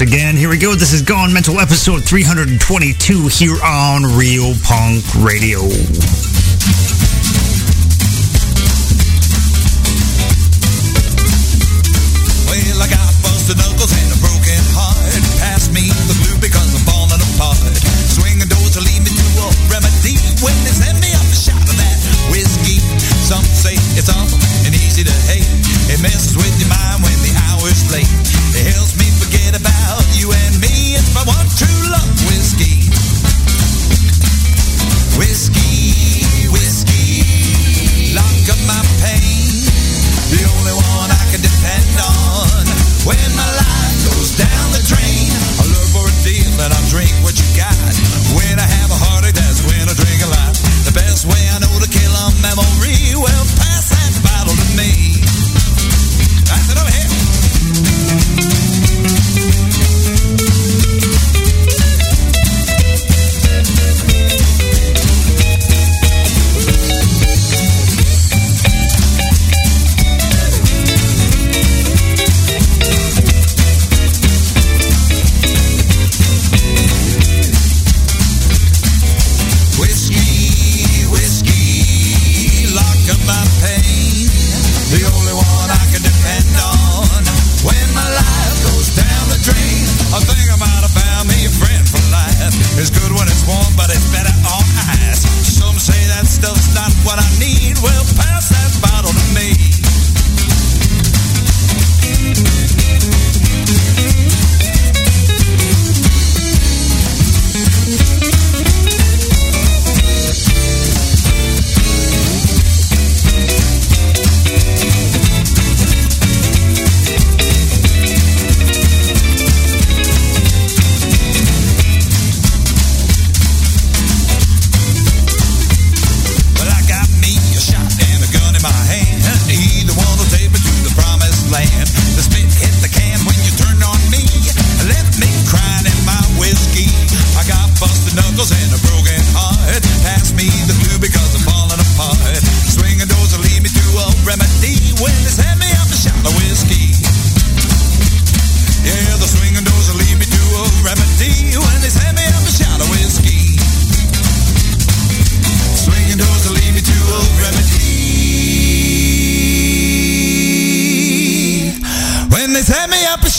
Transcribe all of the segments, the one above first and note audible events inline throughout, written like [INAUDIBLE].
again. Here we go. This is Gone Mental episode 322 here on Real Punk Radio.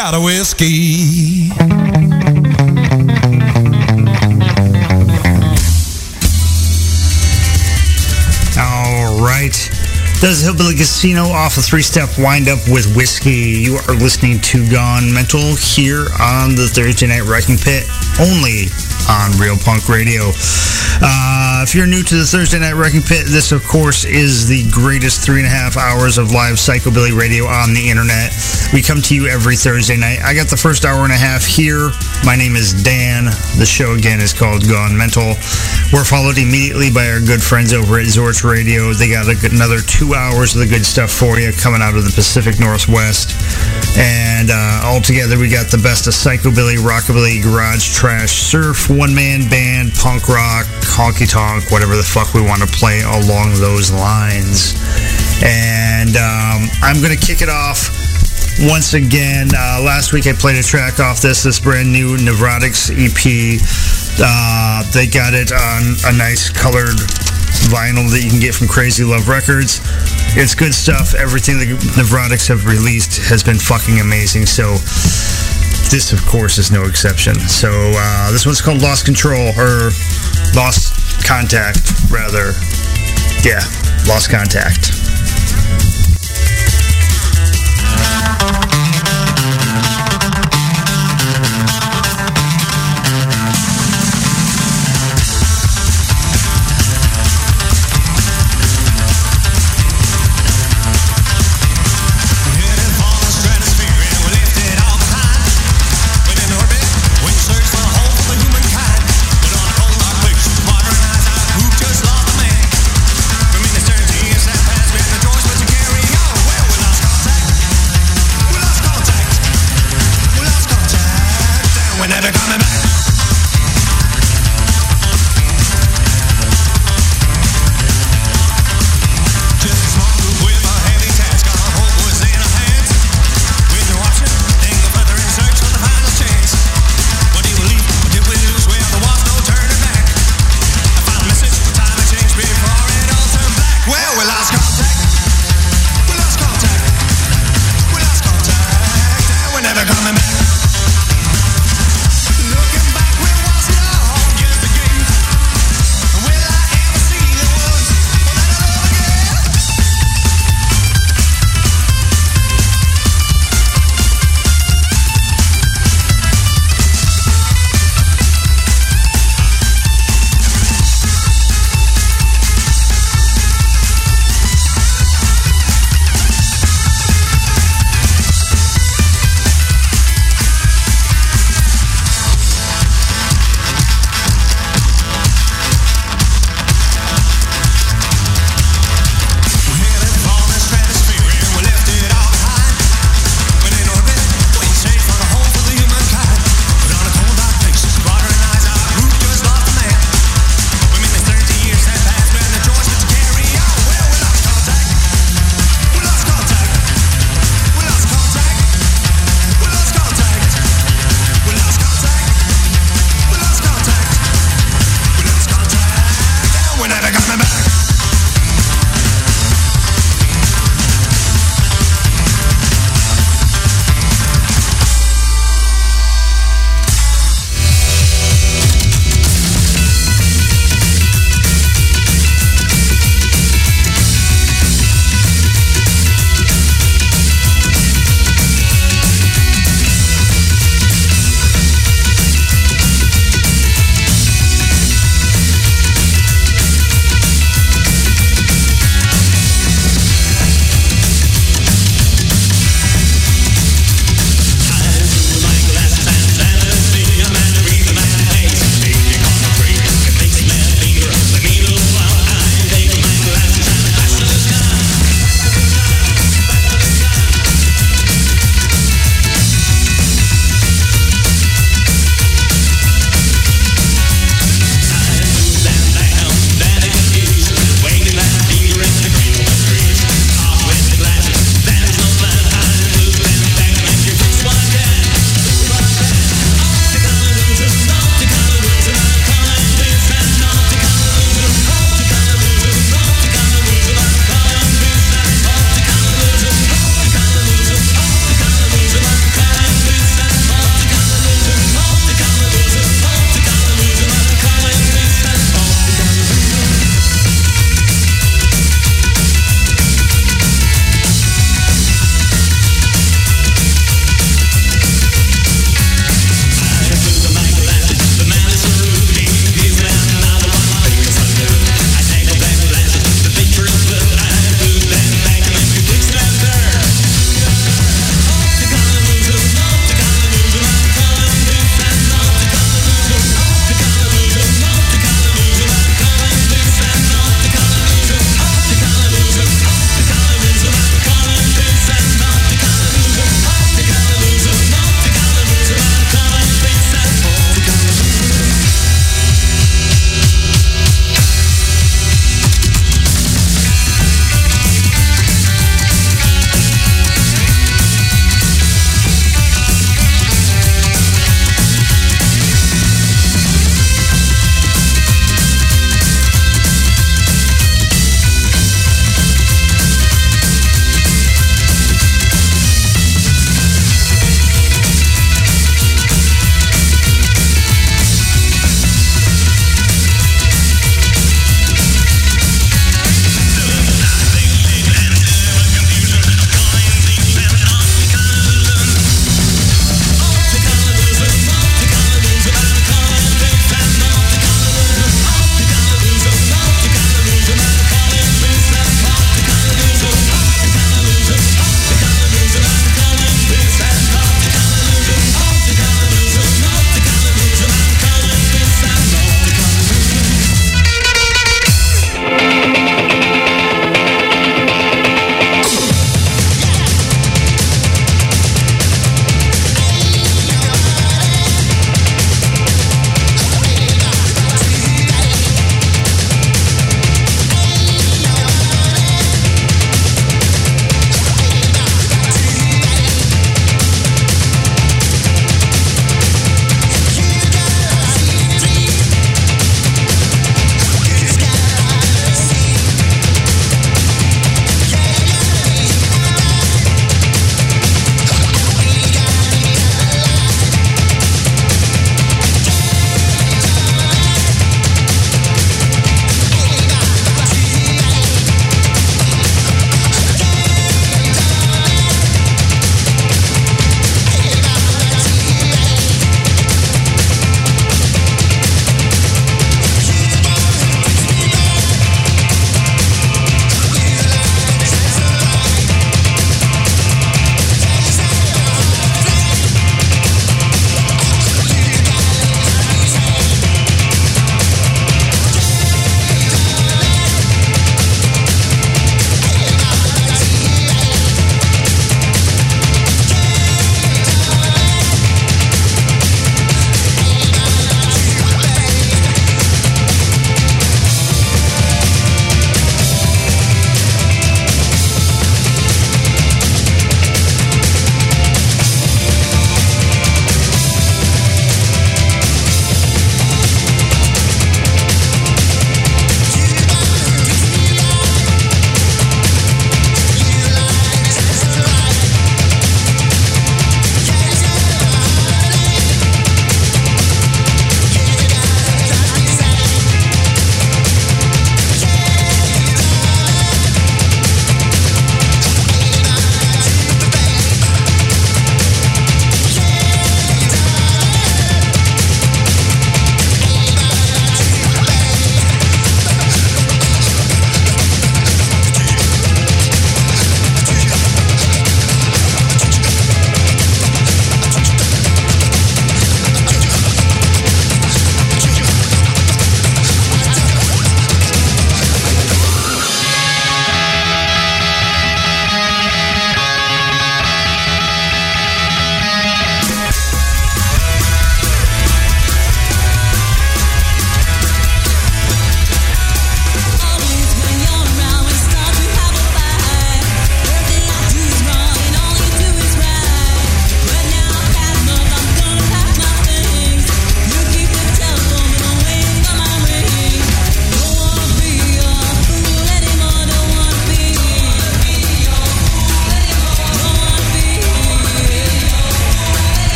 Up a whiskey. All right. Does Hillbilly Casino off a three-step wind-up with whiskey. You are listening to Gone Mental here on the Thursday Night Wrecking Pit, only on Real Punk Radio. Uh, if you're new to the Thursday Night Wrecking Pit, this, of course, is the greatest three and a half hours of live psychobilly radio on the internet. We come to you every Thursday night. I got the first hour and a half here. My name is Dan. The show, again, is called Gone Mental. We're followed immediately by our good friends over at Zorch Radio. They got good, another two hours of the good stuff for you coming out of the Pacific Northwest. And uh, altogether, we got the best of psychobilly, rockabilly, garage trash, surf, one-man band, punk rock, honky tonk, whatever the fuck we want to play along those lines. And um, I'm going to kick it off once again. Uh, last week I played a track off this, this brand new Neurotics EP. Uh, they got it on a nice colored vinyl that you can get from Crazy Love Records. It's good stuff. Everything the Neurotics have released has been fucking amazing. So this, of course, is no exception. So uh, this one's called Lost Control, or Lost Contact, rather. Yeah, Lost Contact.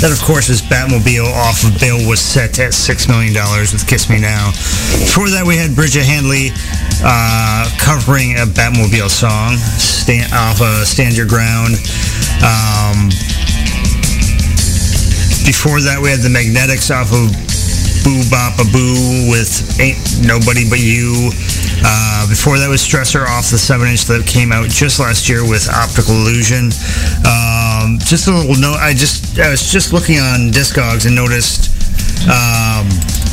That, of course, is Batmobile off of Bail was set at $6 million with Kiss Me Now. Before that, we had Brigitte Handley uh, covering a Batmobile song stand, off of Stand Your Ground. Um, before that, we had the Magnetics off of Boo Bop a Boo with Ain't Nobody But You. Uh, before that was Stressor off the 7-inch that came out just last year with Optical Illusion. Um, just a little note, I just I was just looking on Discogs and noticed um,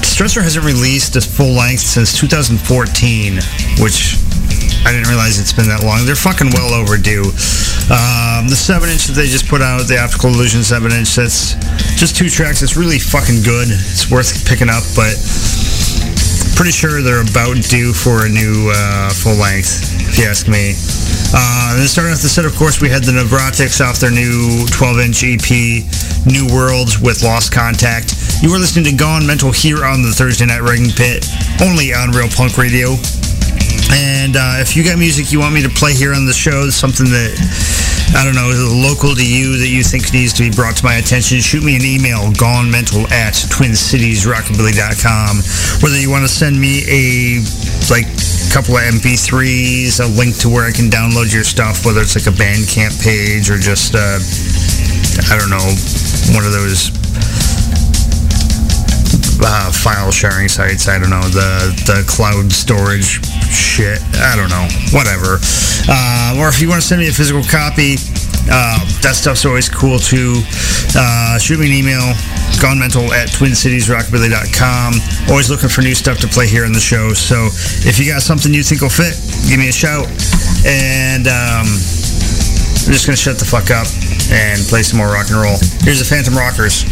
Stressor hasn't released a full length since 2014, which I didn't realize it's been that long. They're fucking well overdue. Um, the 7-inch that they just put out, the Optical Illusion 7-inch, that's just two tracks. It's really fucking good. It's worth picking up, but pretty sure they're about due for a new uh, full length, if you ask me. Uh, then starting off the set, of course, we had the Nevrotics off their new 12-inch EP, New Worlds with Lost Contact. You are listening to Gone Mental here on the Thursday Night Wrecking Pit, only on Real Punk Radio. And uh, if you got music you want me to play here on the show, something that, I don't know, is local to you that you think needs to be brought to my attention, shoot me an email, gonemental at twincitiesrockabilly.com. Whether you want to send me a, like, couple of MP3s, a link to where I can download your stuff, whether it's like a Bandcamp page or just, uh, I don't know, one of those uh, file sharing sites. I don't know the the cloud storage shit. I don't know. Whatever. Uh, or if you want to send me a physical copy, uh, that stuff's always cool too. Uh, shoot me an email, gonemental at twincitiesrockabilly.com. Always looking for new stuff to play here on the show. So if you got something you think will fit, give me a shout. And um, I'm just going to shut the fuck up and play some more rock and roll. Here's the Phantom Rockers.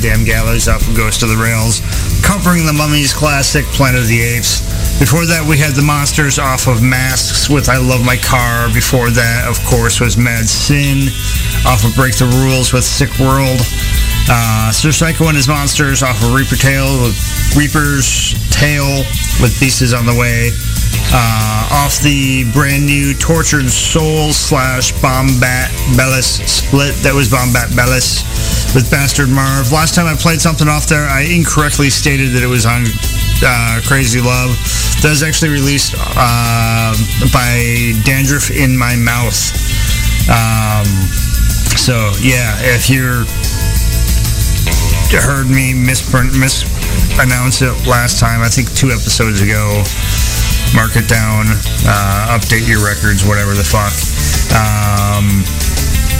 Goddamn gallows off of Ghost of the Rails, covering the Mummies classic Planet of the Apes. Before that, we had the Monsters off of Masks with I Love My Car. Before that, of course, was Mad Sin off of Break the Rules with Sick World. Uh, Sir Psycho and his Monsters off of Reaper Tail with Reaper's Tail with Beasts on the Way. Uh, off the brand new Tortured Souls slash Bombat Bellis split. That was Bombat Bellis with Bastard Marv. Last time I played something off there, I incorrectly stated that it was on uh, Crazy Love. That was actually released uh, by Dandruff in My Mouth. Um, so, yeah, if you're heard me mispronounce it last time, I think two episodes ago, mark it down, uh, update your records, whatever the fuck. Um,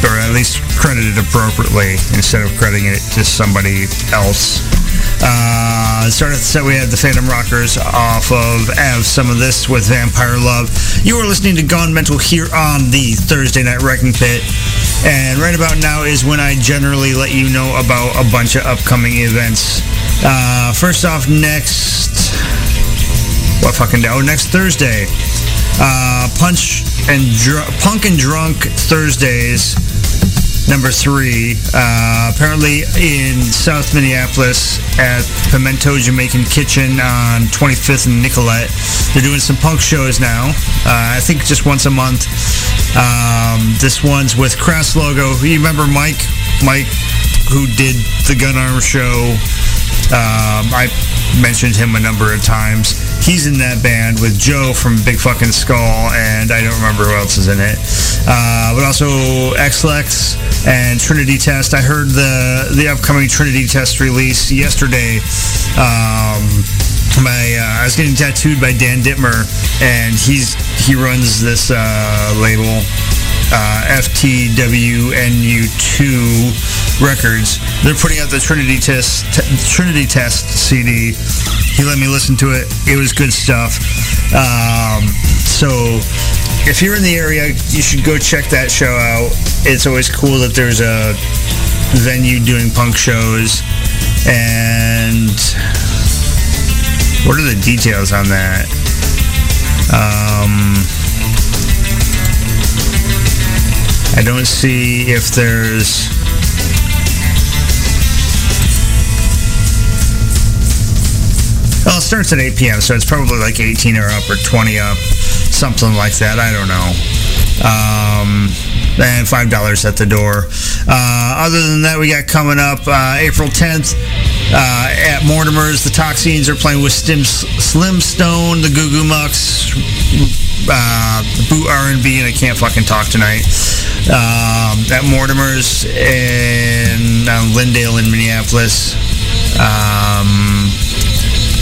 or at least credit it appropriately instead of crediting it to somebody else. Uh, started the set, we had the Phantom Rockers off of Have Some of This with Vampire Love. You are listening to Gone Mental here on the Thursday Night Wrecking Pit. And right about now is when I generally let you know about a bunch of upcoming events. Uh, first off, next... What fucking day? Oh, next Thursday. Uh, Punch and Dr- Punk and Drunk Thursdays number three. Uh, apparently in South Minneapolis at Pimento Jamaican Kitchen on 25th and Nicollet. They're doing some punk shows now. Uh, I think just once a month. Um, this one's with Crass Logo. You remember Mike? Mike, who did the Gun Arm show. Um, I mentioned him a number of times. He's in that band with Joe from Big Fucking Skull, and I don't remember who else is in it. Uh, but also Xlex and Trinity Test. I heard the the upcoming Trinity Test release yesterday. Um, my uh, I was getting tattooed by Dan Dittmer, and he's he runs this uh, label uh, FTWNU2 Records. They're putting out the Trinity Test t- Trinity Test CD. He let me listen to it. It was good stuff. Um, so if you're in the area, you should go check that show out. It's always cool that there's a venue doing punk shows. And what are the details on that? Um, I don't see if there's Well, it starts at 8 p.m., so it's probably like 18 or up or 20 up, something like that. I don't know. Um, and five dollars at the door. Uh, other than that, we got coming up uh, April 10th uh, at Mortimer's. The Toxines are playing with Stim, Slim Stone, the Goo Goo Mucks, uh, Boot R&B, and I can't fucking talk tonight. Um, at Mortimer's in uh, Lyndale in Minneapolis. Um,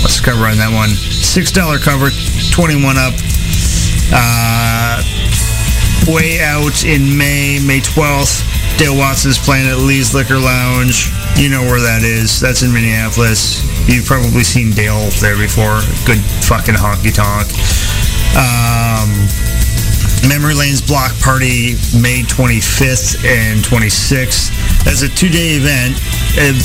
what's the cover on that one? Six dollar cover, 21 up. Uh, way out in May, May 12th. Dale Watson's playing at Lee's Liquor Lounge. You know where that is. That's in Minneapolis. You've probably seen Dale there before. Good fucking honky tonk. Um, Memory Lane's Block Party, May 25th and 26th. That's a two-day event.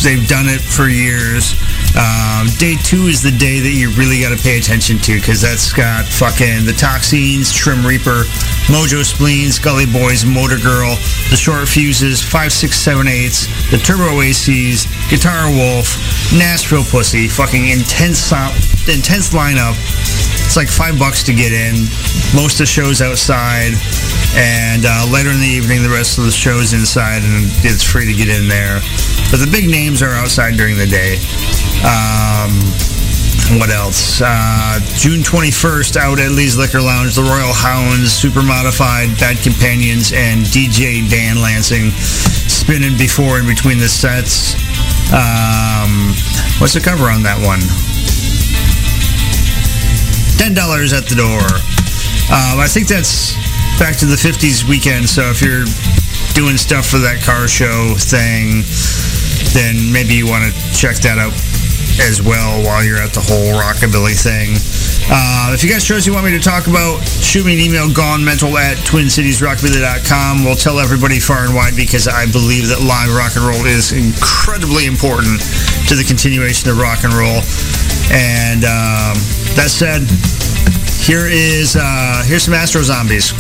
They've done it for years. Um, day two is the day that you really got to pay attention to because that's got fucking the Toxines, Trim Reaper, Mojo Spleens, Gully Boys, Motor Girl, the Short Fuses, 5678s, the Turbo ACs, Guitar Wolf, Nashville Pussy, fucking intense, intense lineup. It's like five bucks to get in. Most of the show's outside. And uh, later in the evening, the rest of the show's inside and it's free to get in there. But the big names are outside during the day. Um, what else? Uh, June 21st, out at Lee's Liquor Lounge, the Royal Hounds, Super Modified, Bad Companions, and DJ Dan Lansing spinning before and between the sets. Um, what's the cover on that one? $10 at the door. Um, I think that's back to the 50s weekend, so if you're doing stuff for that car show thing, then maybe you want to check that out as well while you're at the whole rockabilly thing. Uh, if you got shows you want me to talk about, shoot me an email, gonemental at twincitiesrockabilly.com. We'll tell everybody far and wide because I believe that live rock and roll is incredibly important to the continuation of rock and roll. And um, that said, here is uh, here's some Astro Zombies.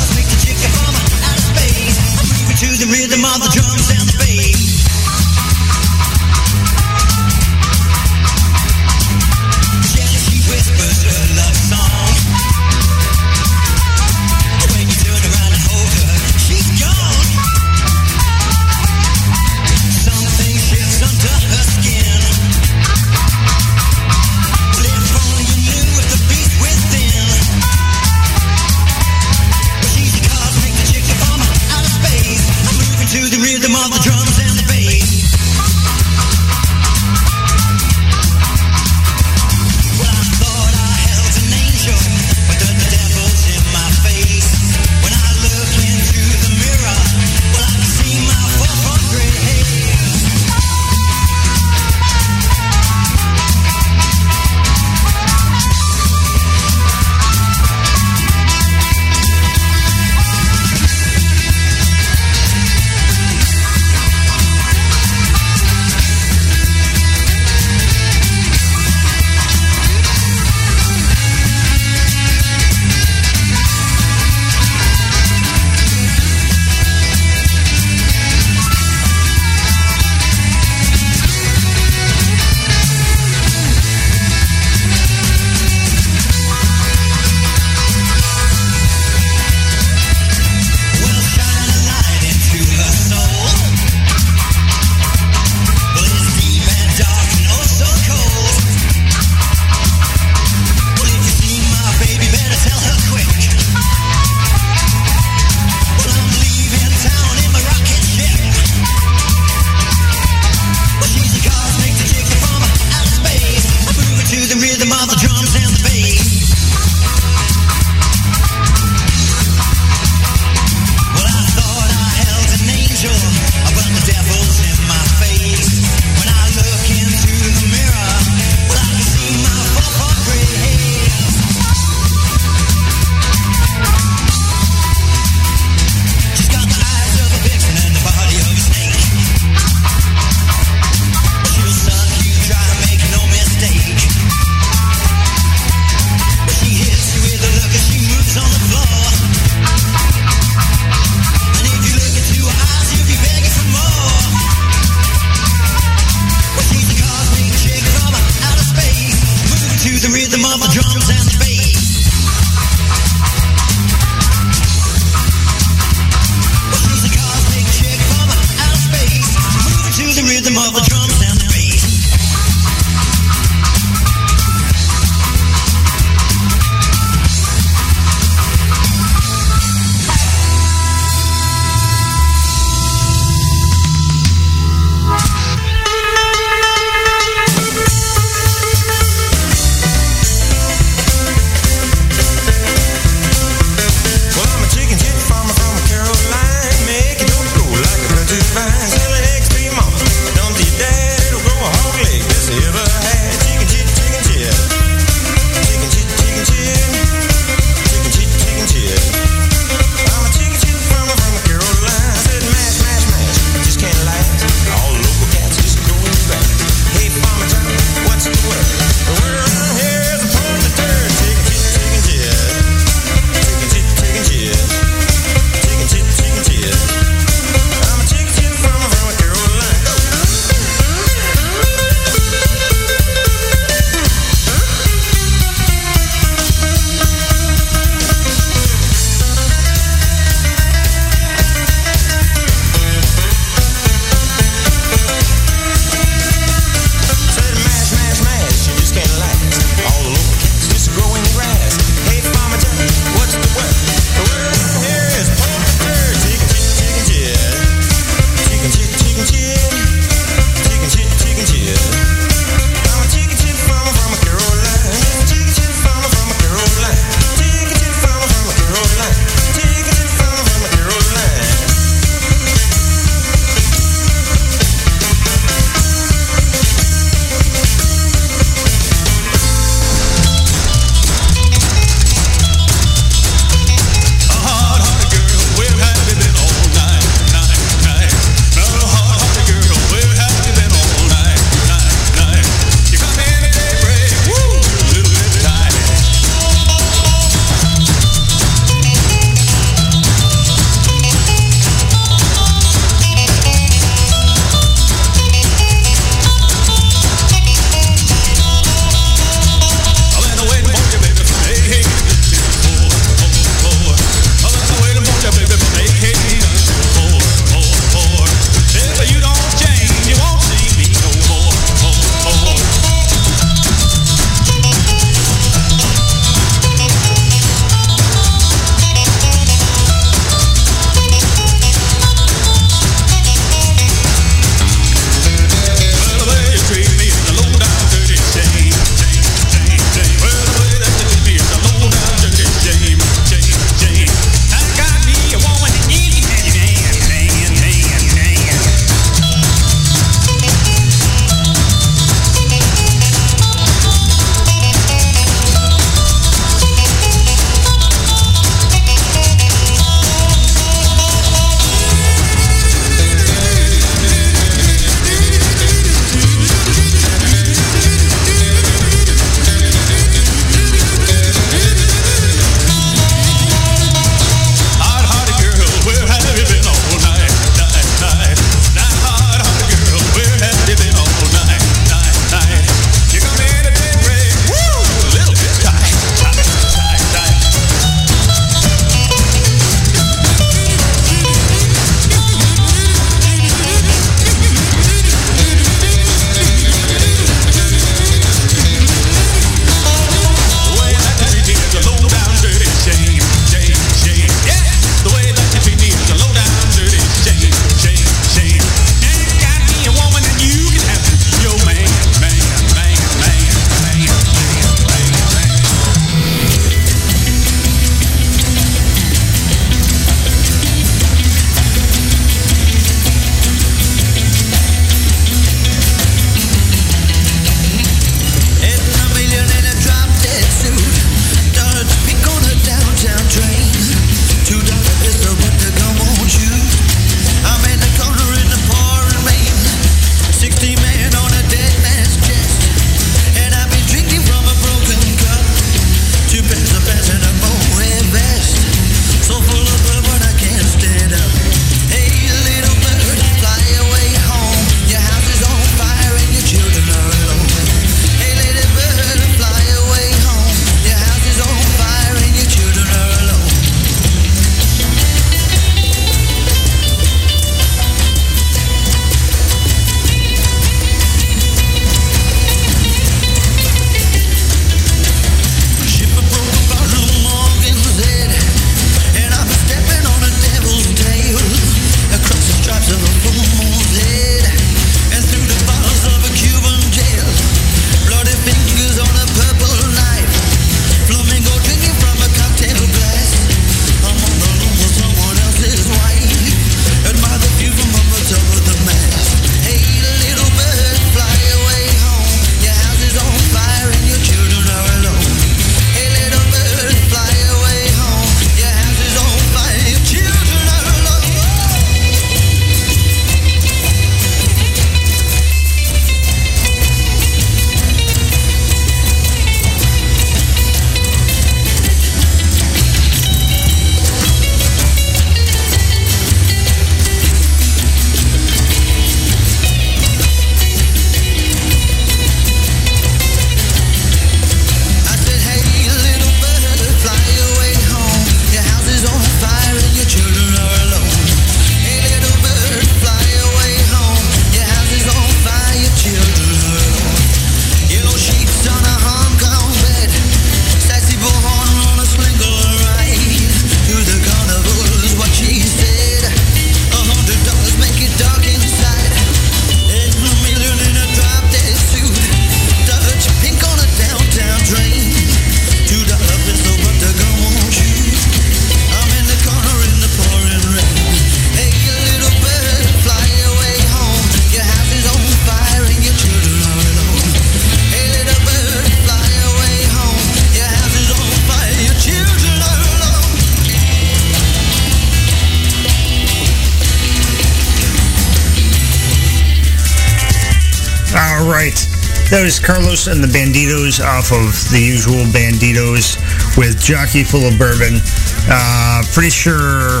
That was Carlos and the Banditos off of the usual Banditos with Jockey Full of Bourbon. Uh, pretty sure,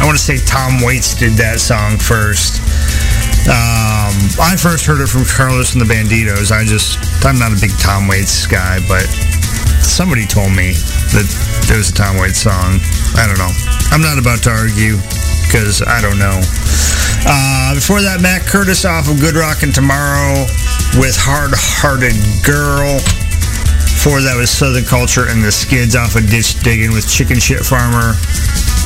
I want to say Tom Waits did that song first. Um, I first heard it from Carlos and the Banditos. I just, I'm not a big Tom Waits guy, but somebody told me that there was a Tom Waits song. I don't know. I'm not about to argue because I don't know. Uh, before that, Matt Curtis off of Good Rockin' Tomorrow with Hard Hearted Girl. Before that was Southern Culture and the Skids off of Ditch Digging with Chicken Shit Farmer.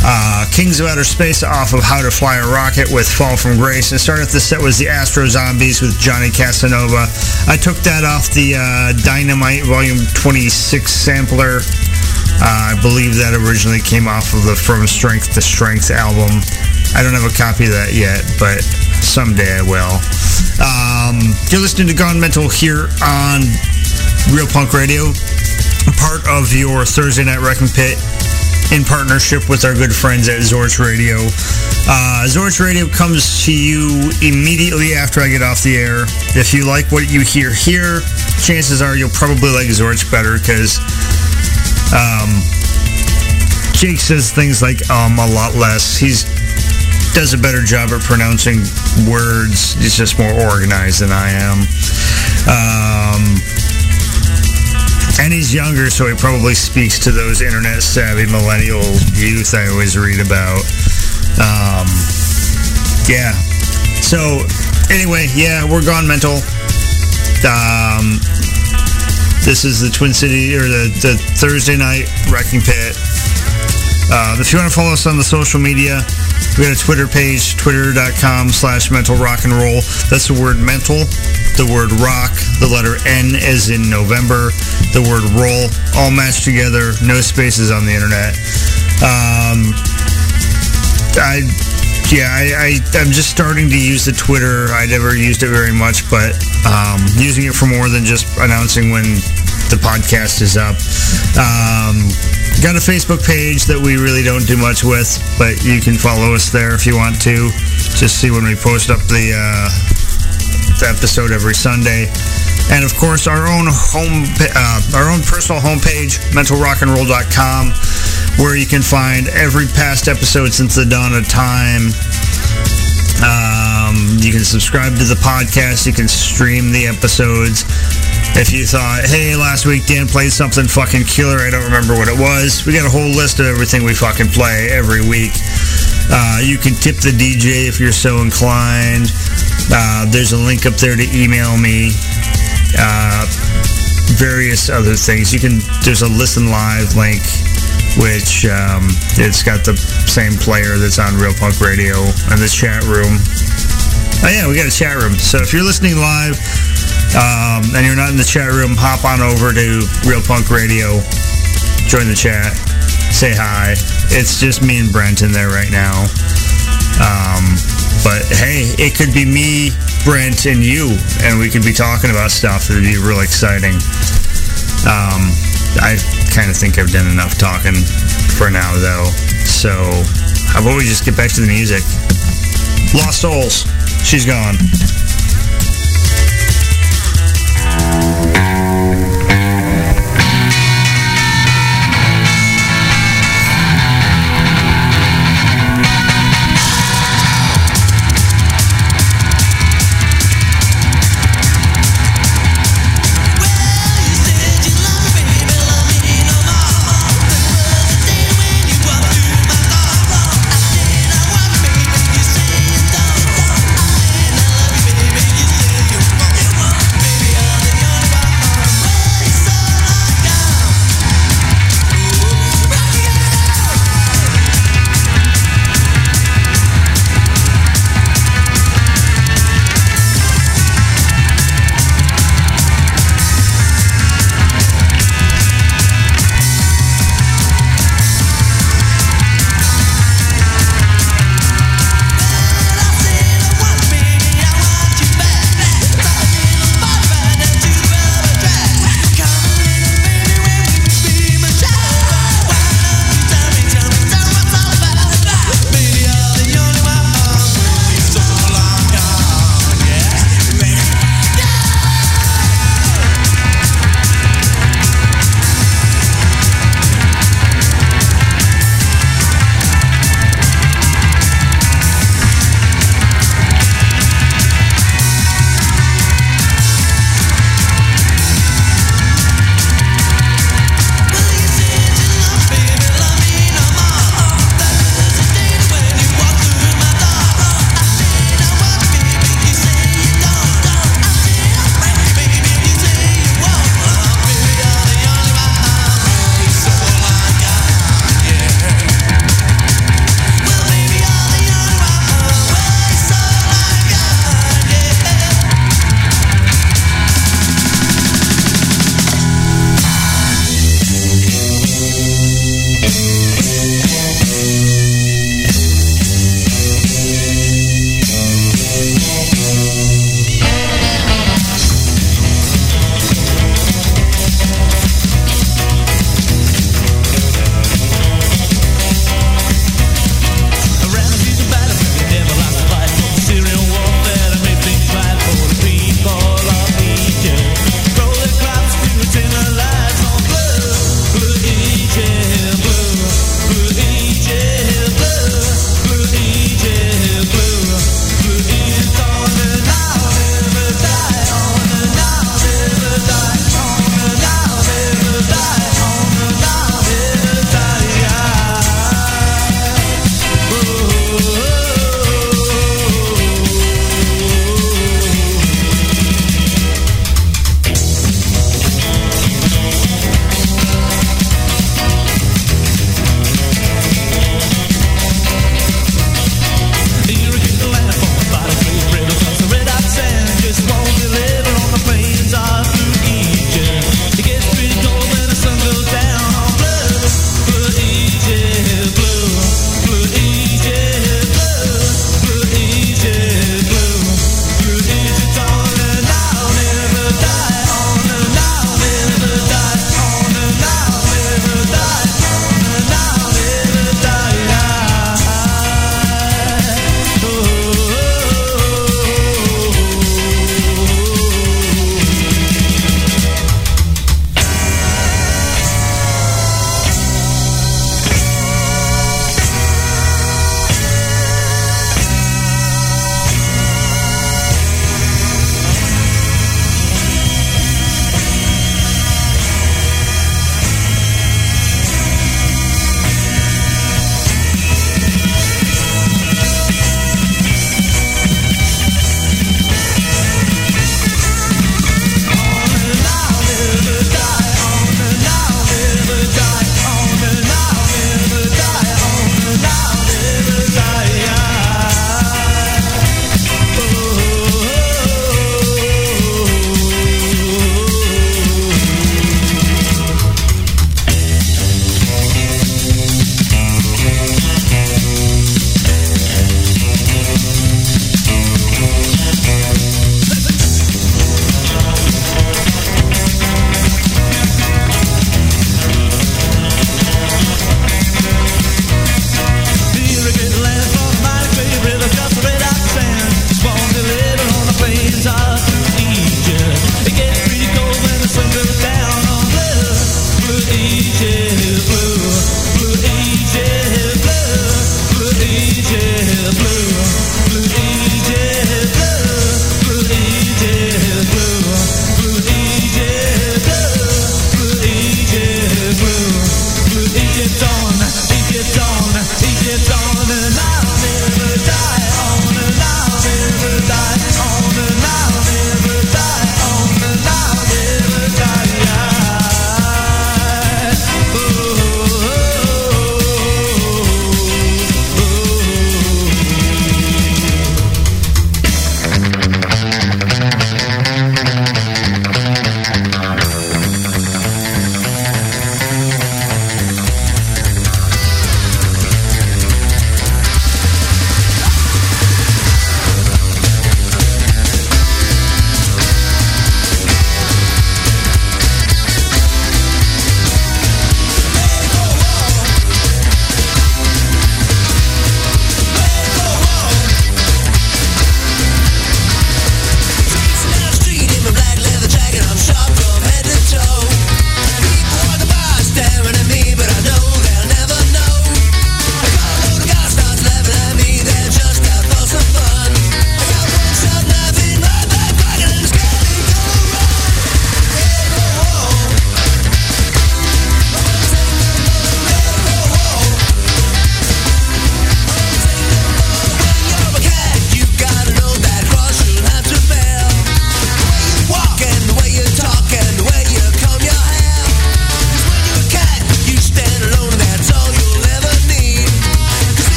Uh, Kings of Outer Space off of How to Fly a Rocket with Fall from Grace. And starting off the set was the Astro Zombies with Johnny Casanova. I took that off the uh, Dynamite Volume 26 sampler. Uh, I believe that originally came off of the From Strength to Strength album. I don't have a copy of that yet, but someday I will. Um, you're listening to Gone Mental here on Real Punk Radio, part of your Thursday Night Wrecking Pit in partnership with our good friends at Zorch Radio. Uh, Zorch Radio comes to you immediately after I get off the air. If you like what you hear here, chances are you'll probably like Zorch better because um, Jake says things like um a lot less. He's does a better job at pronouncing words. He's just more organized than I am. Um, and he's younger, so he probably speaks to those internet savvy millennial youth I always read about. Um, yeah. So, anyway, yeah, we're gone mental. Um, this is the Twin City, or the, the Thursday night Wrecking Pit. Uh, if you want to follow us on the social media, we got a Twitter page, twitter.com slash mental rock and roll. That's the word mental, the word rock, the letter N as in November, the word roll, all matched together, no spaces on the internet. Um, I, yeah, I, I, I'm just starting to use the Twitter. I never used it very much, but um, using it for more than just announcing when the podcast is up. Um, got a Facebook page that we really don't do much with, but you can follow us there if you want to. Just see when we post up the, uh, the episode every Sunday. And of course, our own home, uh, our own personal homepage, mentalrockandroll.com, where you can find every past episode since the dawn of time. Um, you can subscribe to the podcast. You can stream the episodes. If you thought, hey, last week Dan played something fucking killer, I don't remember what it was. We got a whole list of everything we fucking play every week. Uh, you can tip the DJ if you're so inclined. Uh, there's a link up there to email me. Uh, various other things. You can. There's a listen live link, which um, it's got the same player that's on Real Punk Radio and the chat room. Oh yeah, we got a chat room. So if you're listening live um, and you're not in the chat room, hop on over to Real Punk Radio, join the chat, say hi. It's just me and Brent in there right now. Um, but hey, it could be me, Brent, and you, and we could be talking about stuff. It'd be real exciting. Um, I kind of think I've done enough talking for now, though. So how about we just get back to the music? Lost Souls. She's gone.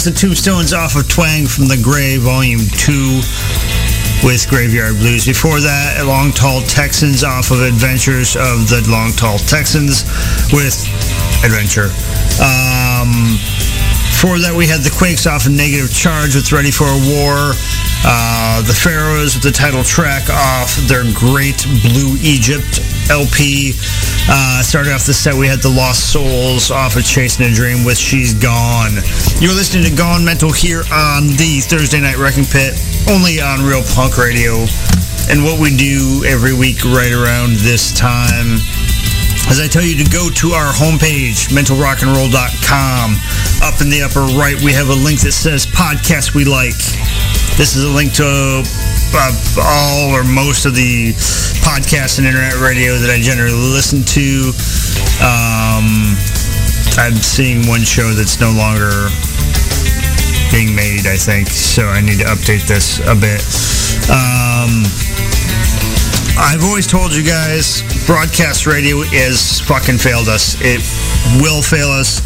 Was the Tombstones off of Twang from the Grey, Volume 2 with Graveyard Blues. Before that, Long Tall Texans off of Adventures of the Long Tall Texans with Adventure. Um, before that, we had the Quakes off of Negative Charge with Ready for a War. Uh, the Pharaohs with the title track off their Great Blue Egypt LP. Uh, started off the set, we had the Lost Souls off of Chasing a Dream with She's Gone. You're listening to Gone Mental here on the Thursday Night Wrecking Pit, only on Real Punk Radio. And what we do every week right around this time as I tell you to go to our homepage, mentalrockandroll.com. Up in the upper right, we have a link that says Podcast We Like. This is a link to uh, all or most of the podcasts and internet radio that I generally listen to. Um, I'm seeing one show that's no longer being made, I think, so I need to update this a bit. Um, I've always told you guys, broadcast radio is fucking failed us. It will fail us.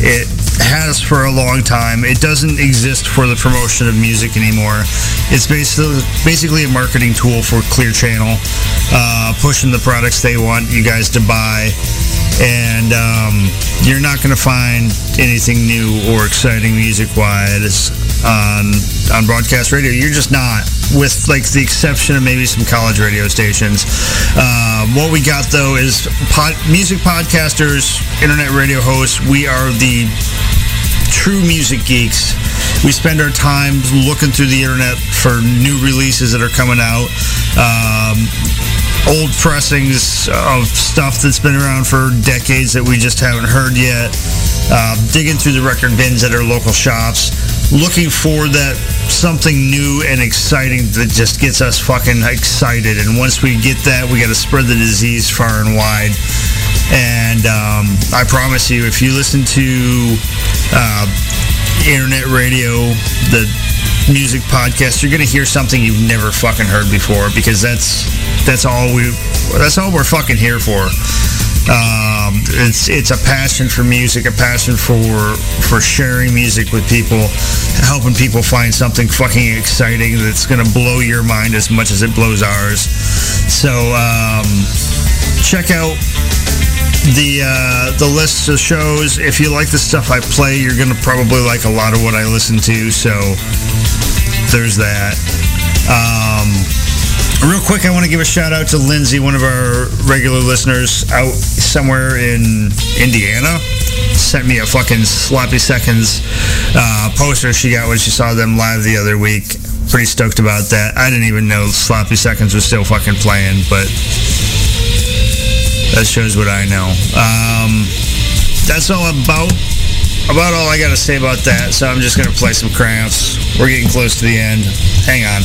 It has for a long time. It doesn't exist for the promotion of music anymore. It's basically basically a marketing tool for Clear Channel, uh, pushing the products they want you guys to buy. And um, you're not going to find anything new or exciting music-wise on on broadcast radio. You're just not with like the exception of maybe some college radio stations. Uh, what we got though is pod, music podcasters, internet radio hosts. We are the true music geeks. We spend our time looking through the internet for new releases that are coming out. Um, old pressings of stuff that's been around for decades that we just haven't heard yet. Uh, digging through the record bins at our local shops, looking for that something new and exciting that just gets us fucking excited. And once we get that, we got to spread the disease far and wide. And um, I promise you, if you listen to uh, internet radio, the music podcast, you're gonna hear something you've never fucking heard before because that's that's all we that's all we're fucking here for. Um, it's it's a passion for music, a passion for for sharing music with people, helping people find something fucking exciting that's gonna blow your mind as much as it blows ours. So um, check out the uh, the list of shows. If you like the stuff I play, you're gonna probably like a lot of what I listen to. So there's that. Um, real quick, I want to give a shout out to Lindsay, one of our regular listeners out somewhere in Indiana. Sent me a fucking sloppy seconds uh, poster she got when she saw them live the other week. Pretty stoked about that. I didn't even know sloppy seconds was still fucking playing, but that shows what I know. Um, that's all about about all I got to say about that. So I'm just gonna play some cramps. We're getting close to the end. Hang on.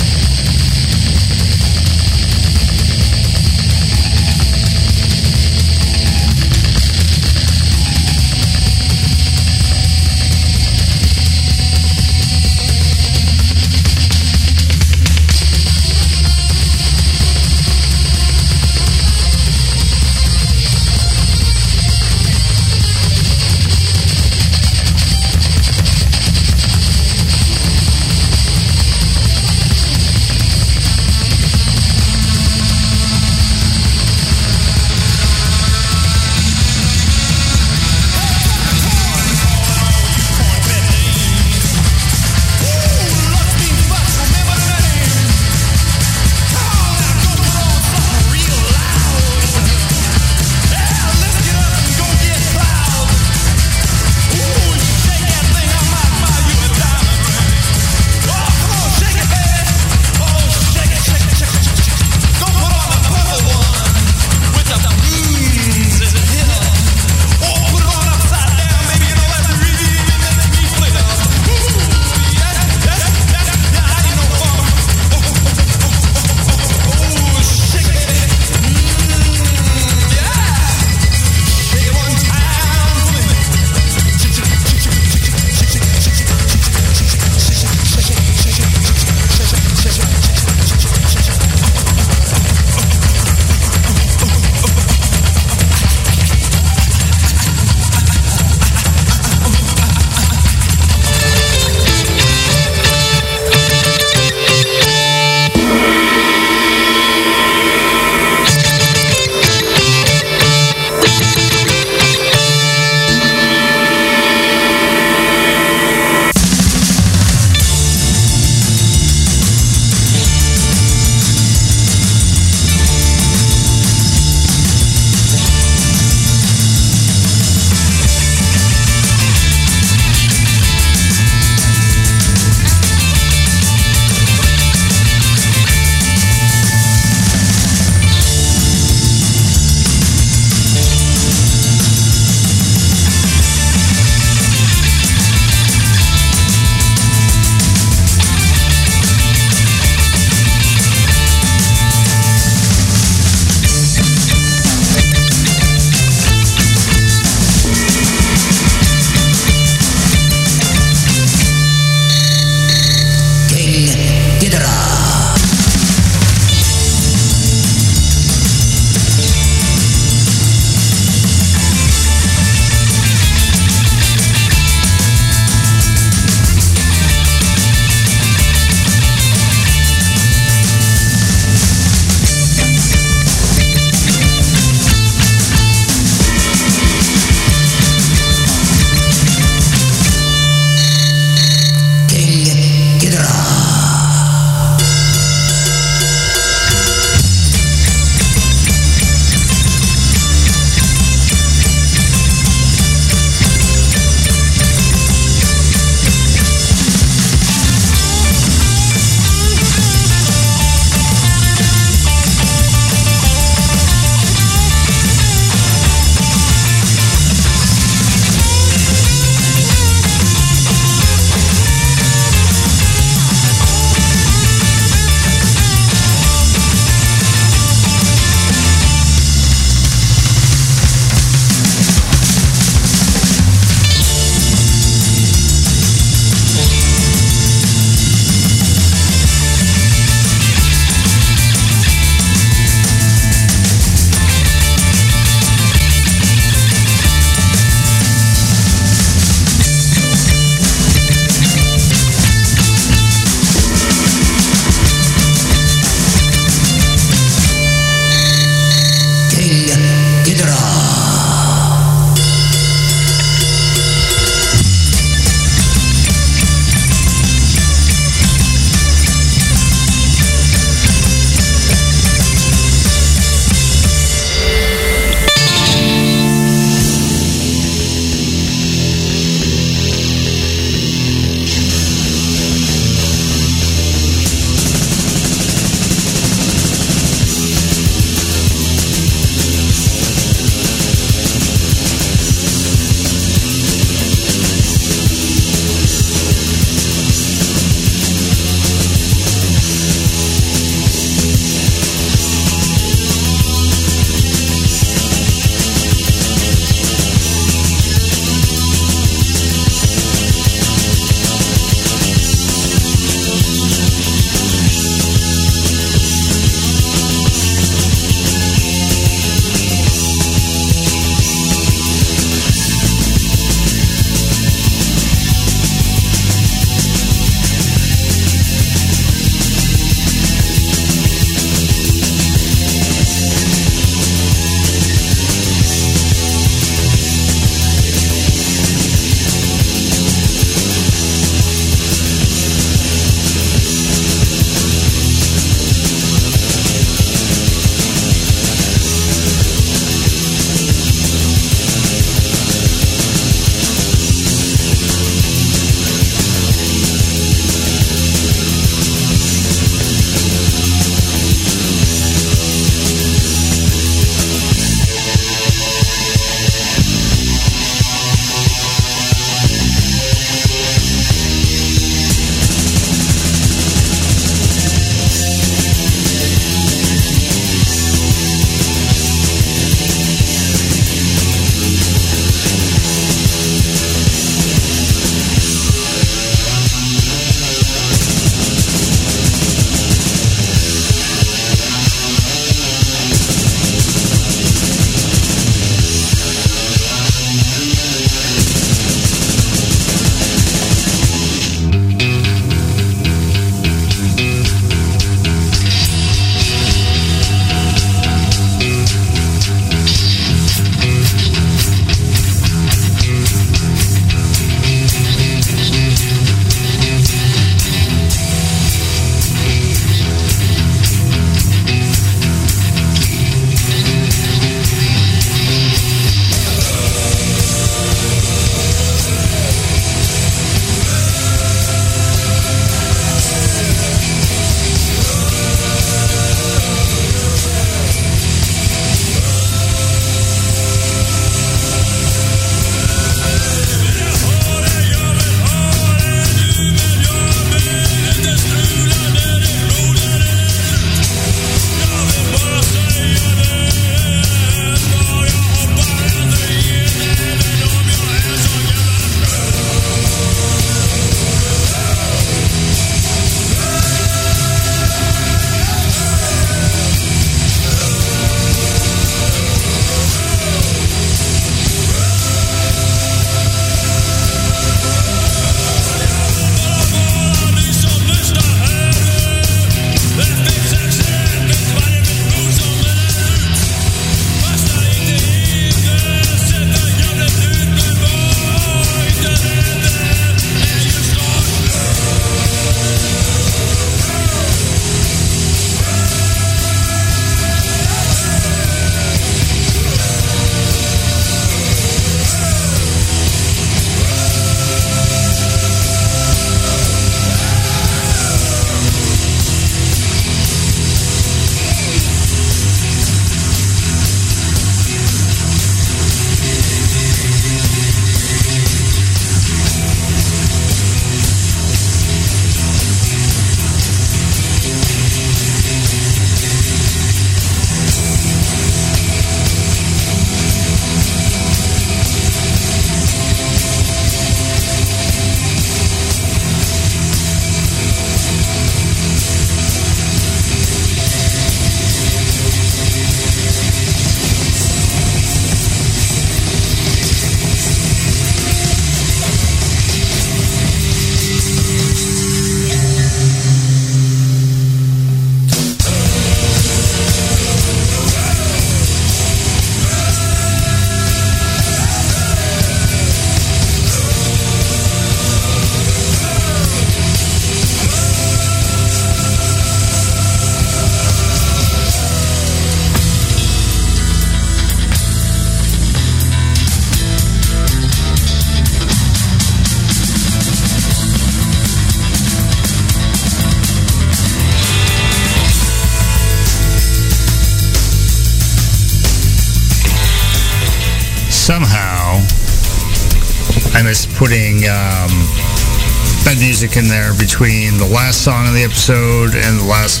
Music in there between the last song of the episode and the last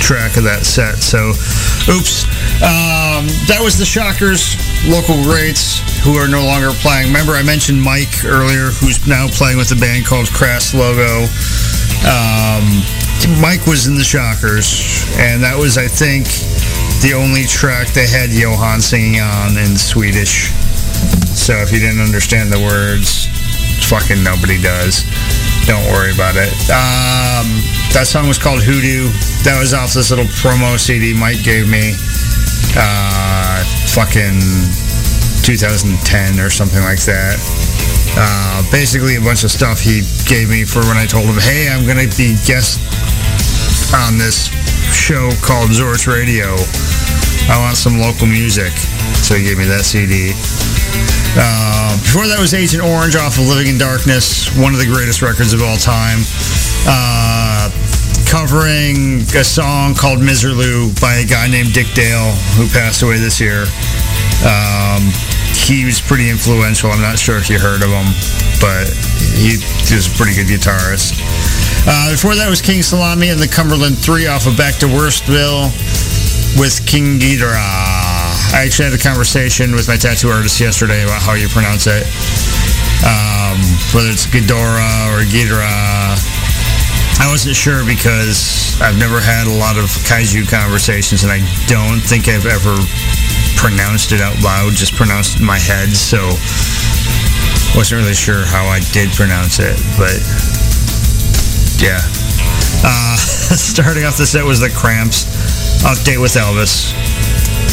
track of that set. So, oops. Um, that was the Shockers, local greats who are no longer playing. Remember, I mentioned Mike earlier, who's now playing with a band called Crass Logo. Um, Mike was in the Shockers, and that was, I think, the only track they had Johan singing on in Swedish. So if you didn't understand the words, fucking nobody does. Don't worry about it. Um, that song was called Hoodoo. That was off this little promo CD Mike gave me. Uh, fucking 2010 or something like that. Uh, basically, a bunch of stuff he gave me for when I told him, hey, I'm going to be guest on this show called Zorch Radio. I want some local music. So he gave me that CD. Uh, before that was Agent Orange off of Living in Darkness, one of the greatest records of all time. Uh, covering a song called Miserlou by a guy named Dick Dale who passed away this year. Um, he was pretty influential. I'm not sure if you heard of him, but he, he was a pretty good guitarist. Uh, before that was King Salami and the Cumberland 3 off of Back to Worstville with King Ghidorah. I actually had a conversation with my tattoo artist yesterday about how you pronounce it. Um, whether it's Ghidorah or Ghidorah. I wasn't sure because I've never had a lot of kaiju conversations and I don't think I've ever pronounced it out loud, just pronounced it in my head, so wasn't really sure how I did pronounce it, but yeah. Uh, [LAUGHS] starting off the set was the Cramps, Update with Elvis,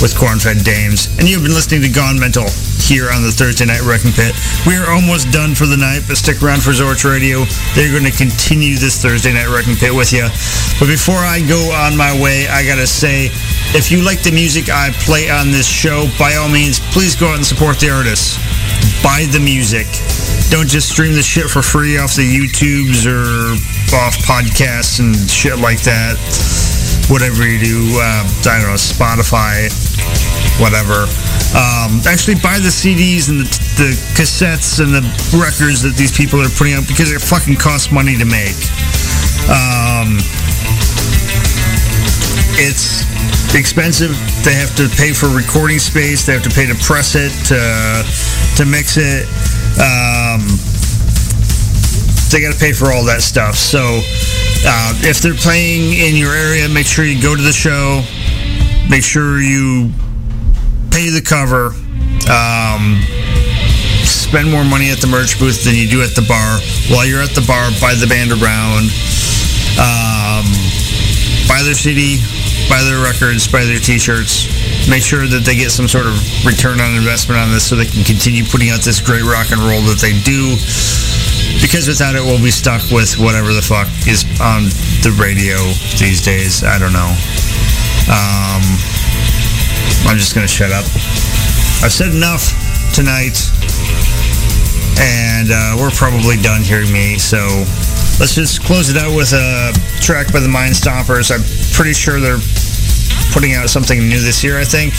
with Corn-Fed Dames, and you've been listening to Gone Mental here on the Thursday Night Wrecking Pit. We are almost done for the night, but stick around for Zorch Radio. They're going to continue this Thursday Night Wrecking Pit with you. But before I go on my way, I got to say, if you like the music I play on this show, by all means, please go out and support the artists. Buy the music. Don't just stream the shit for free off the YouTubes or off podcasts and shit like that. Whatever you do, uh, I don't know, Spotify, whatever. Um, actually, buy the CDs and the, the cassettes and the records that these people are putting out because it fucking costs money to make. Um, it's expensive. They have to pay for recording space. They have to pay to press it, to to mix it. Um, they got to pay for all that stuff. So uh, if they're playing in your area, make sure you go to the show. Make sure you pay the cover. Um, spend more money at the merch booth than you do at the bar. While you're at the bar, buy the band around. Um, buy their CD, buy their records, buy their t-shirts. Make sure that they get some sort of return on investment on this so they can continue putting out this great rock and roll that they do. Because without it, we'll be stuck with whatever the fuck is on the radio these days. I don't know. Um, I'm just to shut up. I've said enough tonight. And uh, we're probably done hearing me, so let's just close it out with a track by the Mind Stompers. I'm pretty sure they're putting out something new this year, I think.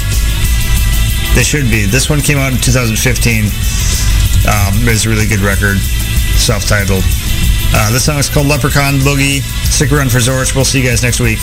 They should be. This one came out in 2015. Um, it's a really good record, self-titled. Uh, this song is called Leprechaun Boogie. Stick around for Zorch. We'll see you guys next week.